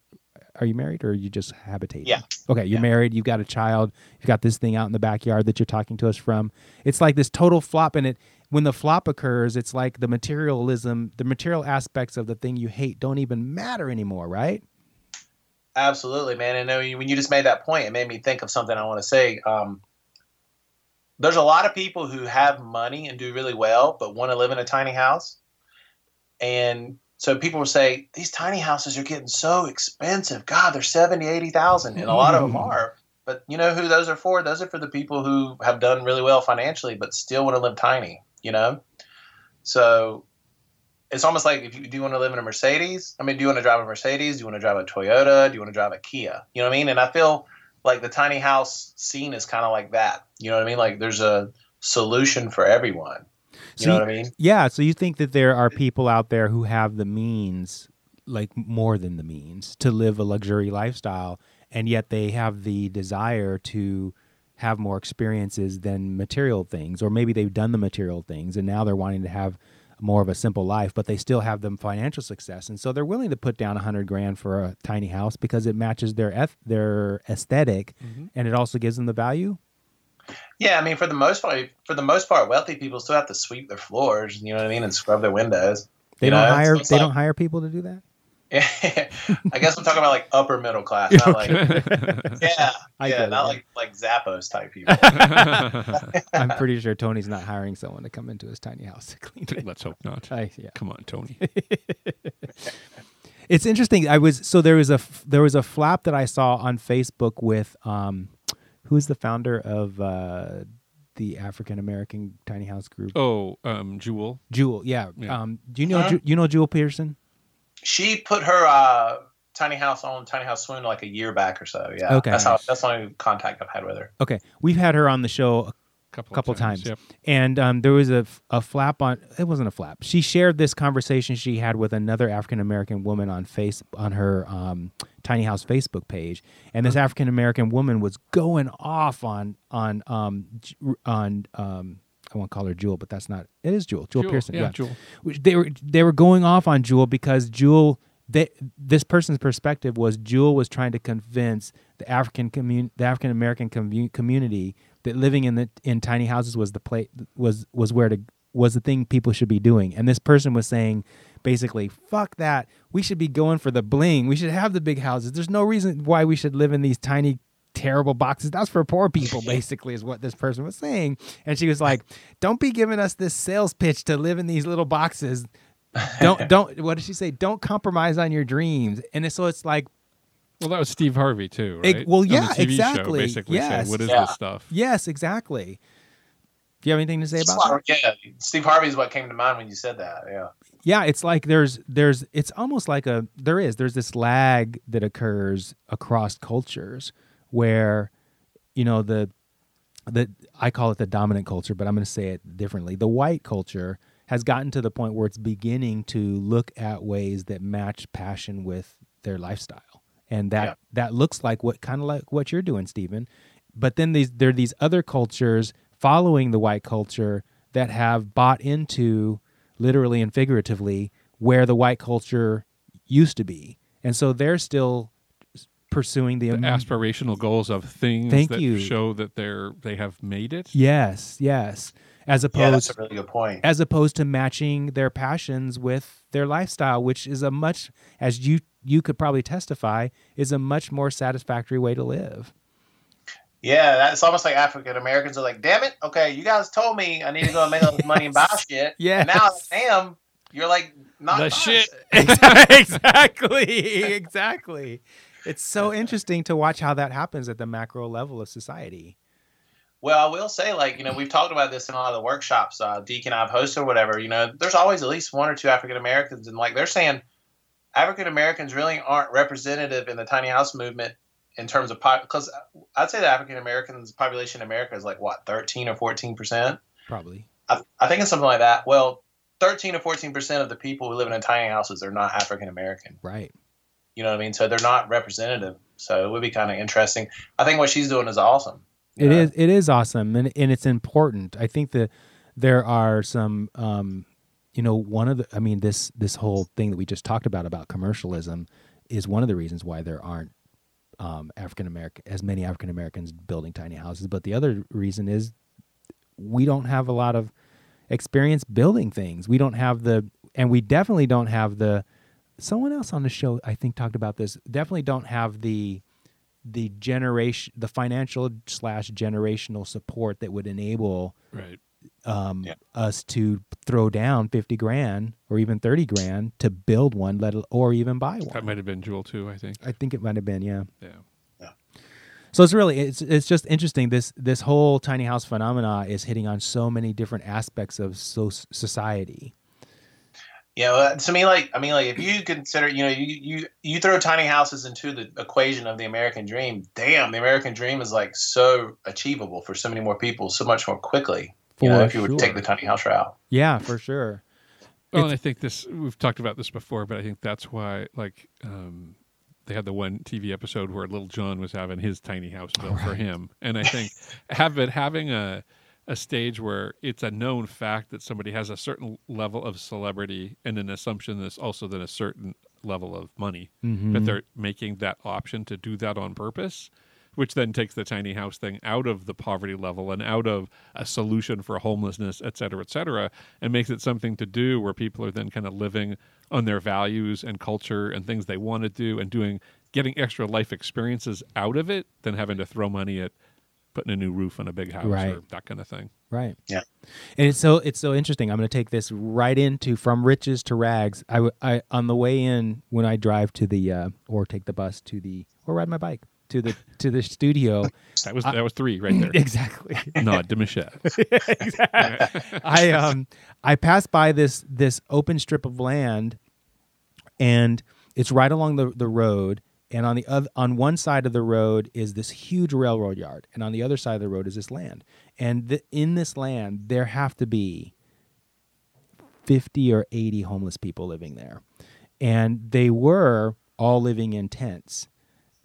are you married or are you just habitating Yeah. okay you're Yeah. married you've got a child you've got this thing out in the backyard that you're talking to us from it's like this total flop and it when the flop occurs it's like the materialism the material aspects of the thing you hate don't even matter anymore right Absolutely, man. And uh, when you just made that point, it made me think of something I want to say. Um, there's a lot of people who have money and do really well, but want to live in a tiny house. And so people will say, these tiny houses are getting so expensive. God, they're 70, 80,000. And a lot of them are. But you know who those are for? Those are for the people who have done really well financially, but still want to live tiny, you know? So it's almost like if you do you want to live in a Mercedes, I mean, do you want to drive a Mercedes? Do you want to drive a Toyota? Do you want to drive a Kia? You know what I mean? And I feel like the tiny house scene is kind of like that. You know what I mean? Like there's a solution for everyone. You So know you- what I mean? yeah so you think that there are people out there who have the means like more than the means to live a luxury lifestyle and yet they have the desire to have more experiences than material things or maybe they've done the material things and now they're wanting to have more of a simple life but they still have the financial success and so they're willing to put down a hundred grand for a tiny house because it matches their eth- their esthetic Mhm. and it also gives them the value Yeah, I mean, for the most part, for the most part, wealthy people still have to sweep their floors. You know what I mean, and scrub their windows. they don't know, hire so they like- don't hire people to do that Yeah, <laughs> I guess I'm talking about like upper middle class, not like <laughs> yeah, I yeah, get it, not like like Zappos type people. <laughs> I'm pretty sure Tony's not hiring someone to come into his tiny house to clean it. Let's hope not. I, yeah. Come on, Tony. It's interesting. I was so there was a there was a flap that I saw on Facebook with um, who's the founder of uh, the African American tiny house group, Oh, um, Jewel. Jewel. Yeah. Yeah. Um, do you know Huh? Ju- you know Jewel Pearson? she put her uh, tiny house on Tiny House Swoon like a year back or so. Yeah, Okay. that's how that's the only contact I've had with her. Okay, we've had her on the show Couple, couple of times. Yep. and um, there was a, a flap on it wasn't a flap she shared this conversation she had with another african american woman on face on her um, tiny house facebook page and this african american woman was going off on on um, on um, I won't call her Jewel, but that's not. It is Jewel. Jewel, Pearson. Yeah, Yeah, Jewel. They were they were going off on Jewel because Jewel. They, this person's perspective was Jewel was trying to convince the African commun- the African American commu- community that living in the in tiny houses was the place was was where to was the thing people should be doing. And this person was saying basically, fuck that. We should be going for the bling. We should have the big houses. There's no reason why we should live in these tiny terrible boxes. That's for poor people, <laughs> basically, is what this person was saying. And she was like, Don't be giving us this sales pitch to live in these little boxes. Don't <laughs> don't what did she say? Don't compromise on your dreams. And so it's like Well, that was Steve Harvey too, Ex- right? well, the yeah, TV show, exactly. basically Yes. saying, "What is Yeah. this stuff?" Yes, exactly. Do you have anything to say about that? yeah, Steve Harvey is what came to mind when you said that. Yeah. Yeah, it's like there's there's it's almost like a there is there's this lag that occurs across cultures where you know the the I call it the dominant culture, but I'm going to say it differently. The white culture has gotten to the point where it's beginning to look at ways that match passion with their lifestyle. And that Yeah. that looks like what kind of like what you're doing, Steven. But then these there are these other cultures following the white culture that have bought into literally and figuratively where the white culture used to be. And so they're still pursuing the, The aspirational goals of things Thank that you. show that they're they have made it. Yes, yes. As Yeah, opposed that's a really good point. as opposed to matching their passions with their lifestyle, which is a much as you you could probably testify is a much more satisfactory way to live. Yeah, that's almost like African Americans are like, damn it, okay, you guys told me I need to go and make all this money and buy <laughs> shit. Yeah. And now I am. You're like not The buying shit. <laughs> exactly, exactly. It's so interesting to watch how that happens at the macro level of society. Well, I will say, like, you know, we've talked about this in a lot of the workshops, uh, Deek and I've hosted or whatever. You know, there's always at least one or two African Americans, and like they're saying, African Americans really aren't representative in the tiny house movement in terms of pop. Because I'd say the African Americans population in America is like what 13 or 14 percent. Probably. I, I think it's something like that. Well, 13 or 14 percent of the people who live in tiny houses are not African American. Right. You know what I mean? So they're not representative. So it would be kind of interesting. I think what she's doing is awesome. It Uh, is. It is awesome, and and it's important. I think that there are some, um, you know, one of the. I mean, this this whole thing that we just talked about about commercialism is one of the reasons why there aren't um, African American as many African Americans building tiny houses. But the other reason is we don't have a lot of experience building things. We don't have the, and we definitely don't have the. Someone else on the show, I think, talked about this. Definitely don't have the the generation, the financial slash generational support that would enable Right. Um, Yeah. us to throw down fifty grand or even thirty grand to build one, let or even buy one That might have been Jewel too. I think. I think it might have been, yeah. Yeah. So it's really it's it's just interesting. This this whole tiny house phenomena is hitting on so many different aspects of so society. Yeah, well, to me, like I mean, like if you consider, you know, you you you throw tiny houses into the equation of the American dream. Damn, the American dream is like so achievable for so many more people, so much more quickly. You know, if you would take the tiny house route. Yeah, for sure. Well, It's- and I think this we've talked about this before, but I think that's why like um, they had the one TV episode where Little John was having his tiny house built for him, and I <laughs> think have it having a a stage where it's a known fact that somebody has a certain level of celebrity and an assumption that's also then a certain level of money, Mhm. but they're making that option to do that on purpose. Which then takes the tiny house thing out of the poverty level and out of a solution for homelessness, et cetera, et cetera, and makes it something to do where people are then kind of living on their values and culture and things they want to do and doing getting extra life experiences out of it than having to throw money at putting a new roof on a big house Right. or that kind of thing. Right. Yeah. And it's so it's so interesting. I'm going to take this right into from riches to rags. I, I on the way in when I drive to the uh, or take the bus to the or ride my bike to the to the studio. That was that was three right there. <laughs> exactly. Nod to Michelle. <laughs> I um I passed by this this open strip of land, and it's right along the the road. And on the other, on one side of the road is this huge railroad yard, and on the other side of the road is this land. And th- in this land, there have to be fifty or eighty homeless people living there, and they were all living in tents.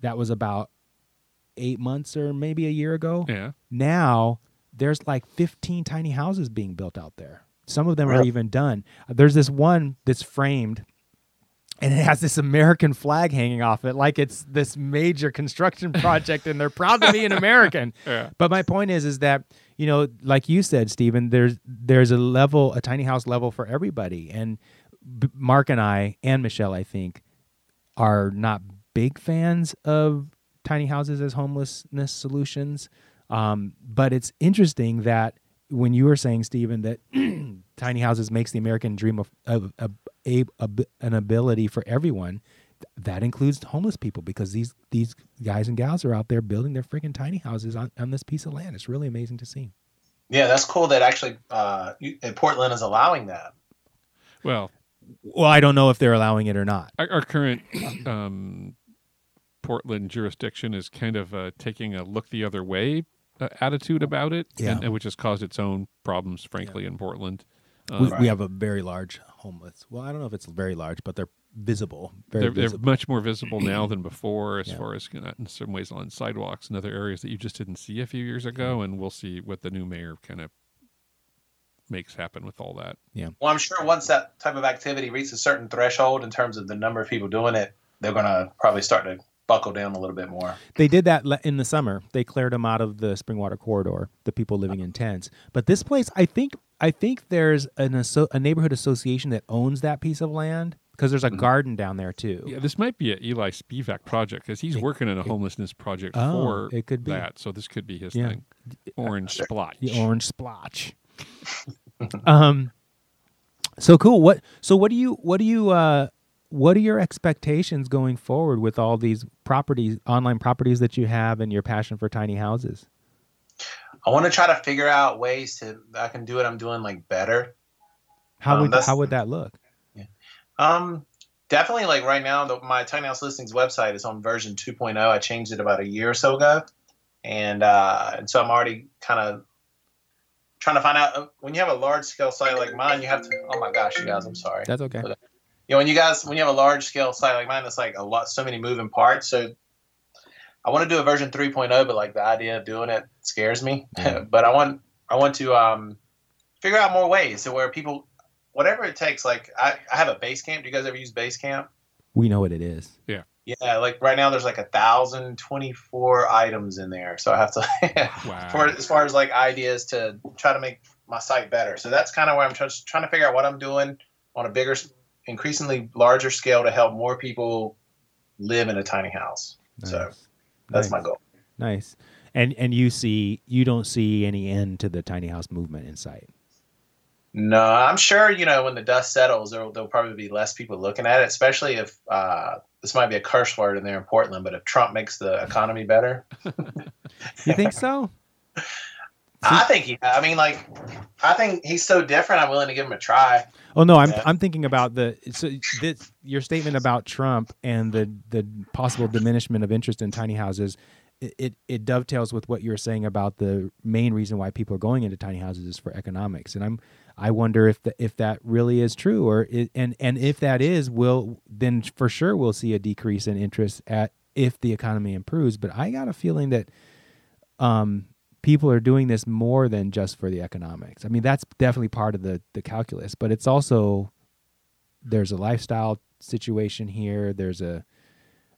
That was about eight months or maybe a year ago Yeah. now there's like 15 tiny houses being built out there. Some of them are even done. There's this one that's framed and it has this American flag hanging off it like it's this major construction project and they're proud to be an <laughs> American. Yeah. But my point is is that, you know, like you said Steven, there's there's a level a tiny house level for everybody and B- Mark and I and Michelle I think are not big fans of tiny houses as homelessness solutions. Um, but it's interesting that when you were saying, Steven, that <clears throat> tiny houses makes the American dream of, of, of a, a, an ability for everyone, that includes homeless people because these these guys and gals are out there building their freaking tiny houses on, on this piece of land. It's really amazing to see. Yeah, that's cool that actually uh, you- Portland is allowing that. Well, Well, I don't know if they're allowing it or not. our, our current <coughs> um, Portland jurisdiction is kind of uh, taking a look the other way uh, attitude about it, Yeah. and, and which has caused its own problems, frankly, in Portland. We, Um, we have a very large homeless. Well, I don't know if it's very large, but they're visible. Very they're, they're much more visible now than before, as Yeah. far as you know, in some ways on sidewalks and other areas that you just didn't see a few years ago. And we'll see what the new mayor kind of makes happen with all that. Yeah. Well, I'm sure once that type of activity reaches a certain threshold in terms of the number of people doing it, they're going to probably start to buckle down a little bit more. They did that in the summer. They cleared them out of the Springwater corridor, the people living in tents. But this place, I think, I think there's an asso- a neighborhood association that owns that piece of land because there's a garden down there too. Yeah, this might be an Eli Spevak project because he's It- working on a homelessness project Oh, for it could be. that. So this could be his Yeah. thing. Orange Splot. The Orange Splot. <laughs> um, so cool. What? So what do you? What do you? Uh, what are your expectations going forward with all these properties, online properties that you have, and your passion for tiny houses? I want to try to figure out ways to I can do what I'm doing like better. How Um, would how would that look? Um, definitely like right now, the, my tiny house listings website is on version 2.0. I changed it about a year or so ago, and uh, and so I'm already kind of trying to find out uh, when you have a large scale site like mine, you have to. Oh my gosh, you guys, I'm sorry. That's okay. You know, when you guys when you have a large scale site like mine, that's like a lot, so many moving parts. So I want to do a version 3.0, but like the idea of doing it scares me. Yeah. <laughs> but I want I want to um, figure out more ways to where people, whatever it takes. Like I, I have a base camp. Do you guys ever use base camp? We know what it is. Yeah, Yeah, like right now there's like a thousand twenty four items in there, so I have to <laughs> Wow. for as far as like ideas to try to make my site better. So that's kind of where I'm just trying to figure out what I'm doing on a bigger, increasingly larger scale to help more people live in a tiny house. So that's Nice. my goal. Nice. And and you see you don't see any end to the tiny house movement in sight. No, I'm sure you know when the dust settles, there there'll probably be less people looking at it. Especially if uh, this might be a curse word in there in Portland, but if Trump makes the economy better, <laughs> You think so? <laughs> I think he. I mean, like, I think he's so different. I'm willing to give him a try. Oh no, I'm Yeah. I'm thinking about the so this your statement about Trump and the the possible diminishment of interest in tiny houses. It, it it dovetails with what you were saying about the main reason why people are going into tiny houses is for economics, and I'm I wonder if the, if that really is true, or it, and and if that is, will then for sure we'll see a decrease in interest at if the economy improves. But I got a feeling that um, people are doing this more than just for the economics. I mean, that's definitely part of the the calculus, but it's also there's a lifestyle situation here. There's a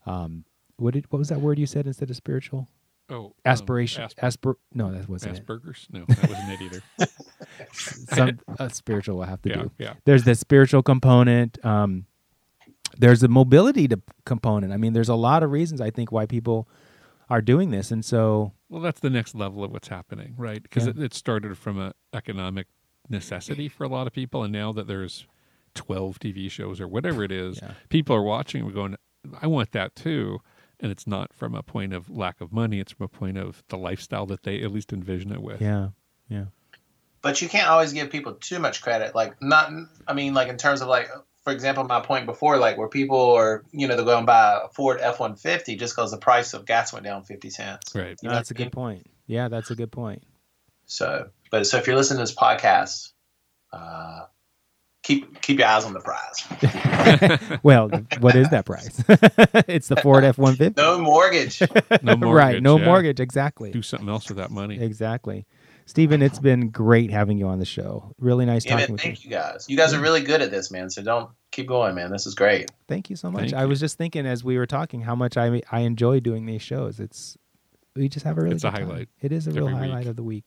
um, what did what was that word you said instead of spiritual? Oh, um, Aspiration. Asper- Aspir. No, that wasn't it. Asperger's? No, that wasn't it either. <laughs> <laughs> Some uh, spiritual will have to yeah, do. yeah. There's the spiritual component. Um, there's a mobility to, component. I mean, there's a lot of reasons I think why people are doing this, and so Well, that's the next level of what's happening, right? Because Yeah. it, it started from a economic necessity for a lot of people, and now that there's 12 TV shows or whatever it is, Yeah. people are watching. We're going, I want that too. And it's not from a point of lack of money; it's from a point of the lifestyle that they at least envision it with. yeah, yeah. but you can't always give people too much credit. Like not, I mean, like in terms of like, for example, my point before, like where people are, you know, they're going to buy a Ford F one fifty just because the price of gas went down fifty cents. Right. You know that's a what mean? good point. Yeah, that's a good point. So, but so if you're listening to this podcast, uh, keep keep your eyes on the prize. <laughs> well, what is that price? <laughs> it's the Ford F one fifty. No mortgage. <laughs> No mortgage. right, no yeah. mortgage. Exactly. Do something else with that money. Exactly. Steven, it's been great having you on the show. Really nice Yeah, talking man, with you. thank you guys. You guys are really good at this, man. So don't keep going, man. This is great. Thank you so much. Thank I you. was just thinking as we were talking how much I I enjoy doing these shows. It's we just have a really It's a good time. highlight It is a real every week. highlight of the week.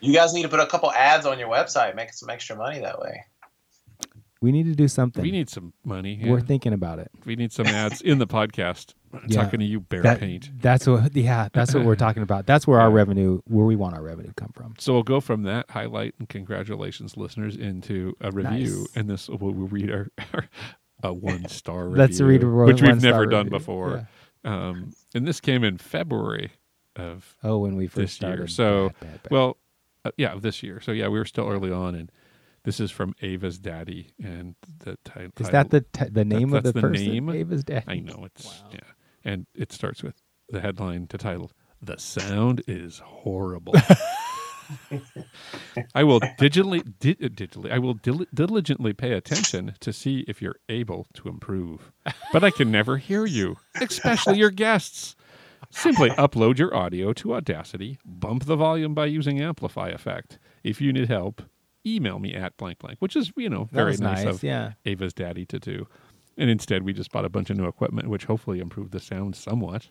You guys need to put a couple ads on your website, make some extra money that way. We need to do something. We need some money. We're thinking about it. we need some ads in the podcast. I'm Yeah. talking to you, Behr That- Paint. That's what <laughs> yeah, that's what we're talking about. That's where our revenue where we want our revenue to come from. So we'll go from that highlight and congratulations, listeners, into a review, Nice. and this will we'll read our, <laughs> our a one star review, <laughs> Let's read a which we've never done review. before. Um, and this came in February of Oh, when we first This year. started. So, Bad, bad, bad. well, uh, yeah, this year. So yeah, we were still early on, and this is from Ava's daddy, and the title is that the t- the name of the the person? name? Ava's dad. I know it's Wow. yeah, and it starts with the headline to title "The Sound is Horrible." <laughs> I will digitally, di- digitally, I will dil- diligently pay attention to see if you're able to improve, but I can never hear you, especially your guests. Simply upload your audio to Audacity, bump the volume by using Amplify Effect. If you need help, email me at blank blank, which is you know very nice, nice. of yeah. Ava's daddy to do. And instead, we just bought a bunch of new equipment, which hopefully improved the sound somewhat.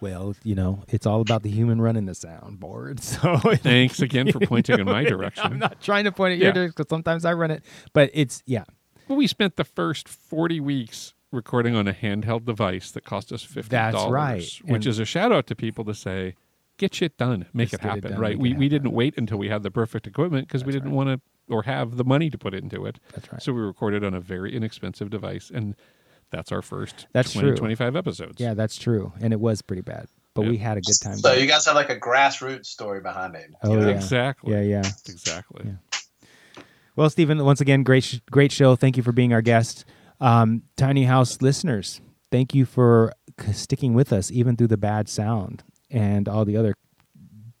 Well, you know, it's all about the human running the soundboard. <laughs> So Thanks again for <laughs> pointing in my direction. I'm not trying to point at your Yeah. direction because sometimes I run it, but it's yeah, Well, we spent the first 40 weeks recording on a handheld device that cost us $50. That's right. Which And- is a shout out to people to say, get shit done, make it get it happen, done, right? We, it we didn't wait until we had the perfect equipment because we didn't right. want to or have the money to put into it. that's right. So we recorded on a very inexpensive device, and that's our first That's 20, true. 25 episodes. yeah, that's true, and it was pretty bad. but Yeah. we had a good time. So you guys have like a grassroots story behind it. Oh, yeah. Exactly. yeah, yeah. Exactly. Yeah. Well, Steven, once again, great, sh- great show. Thank you for being our guest. Um, Tiny House listeners, thank you for sticking with us even through the bad sound and all the other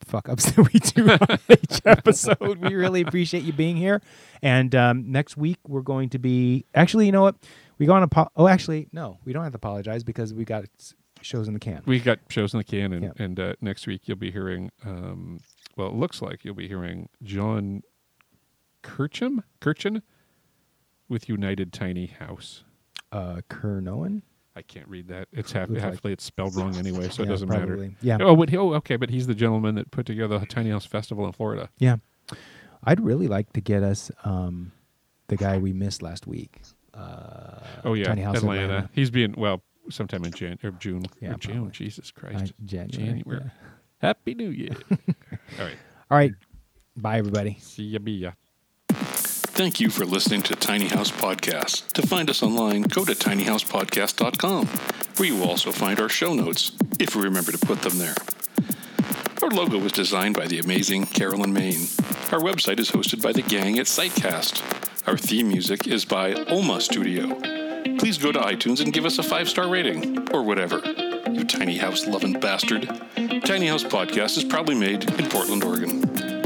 fuck ups <laughs> that we do on <laughs> each episode. We really appreciate you being here. And um, next week we're going to be actually, you know what? We go on a po- oh, actually, no, we don't have to apologize because we got shows in the can. We got shows in the can, and, Yeah. and uh, next week you'll be hearing. Um, well, it looks like you'll be hearing John Kircham, Kirchen, with United Tiny House. Uh, Kernohan. I can't read that. It's half, like- It's spelled wrong <laughs> anyway, so it doesn't matter. Yeah. Oh, but he, oh, okay, but he's the gentleman that put together the Tiny House Festival in Florida. Yeah. I'd really like to get us um, the guy we missed last week. Uh, Oh yeah, Tiny House Atlanta. Atlanta. He's being well sometime in Jan or June Yeah, or June. probably. Jesus Uh, Christ, January. January. yeah. Happy New Year. <laughs> All right, All right. Bye, everybody. see ya, be ya. Thank you for listening to Tiny House Podcast. To find us online, go to tinyhousepodcast.com, where you will also find our show notes, if we remember to put them there. Our logo was designed by the amazing Carolyn Main. Our website is hosted by the gang at Sitecast. Our theme music is by Oma Studio. Please go to iTunes and give us a five star rating, or whatever. You tiny house loving bastard. Tiny House Podcast is proudly made in Portland, Oregon.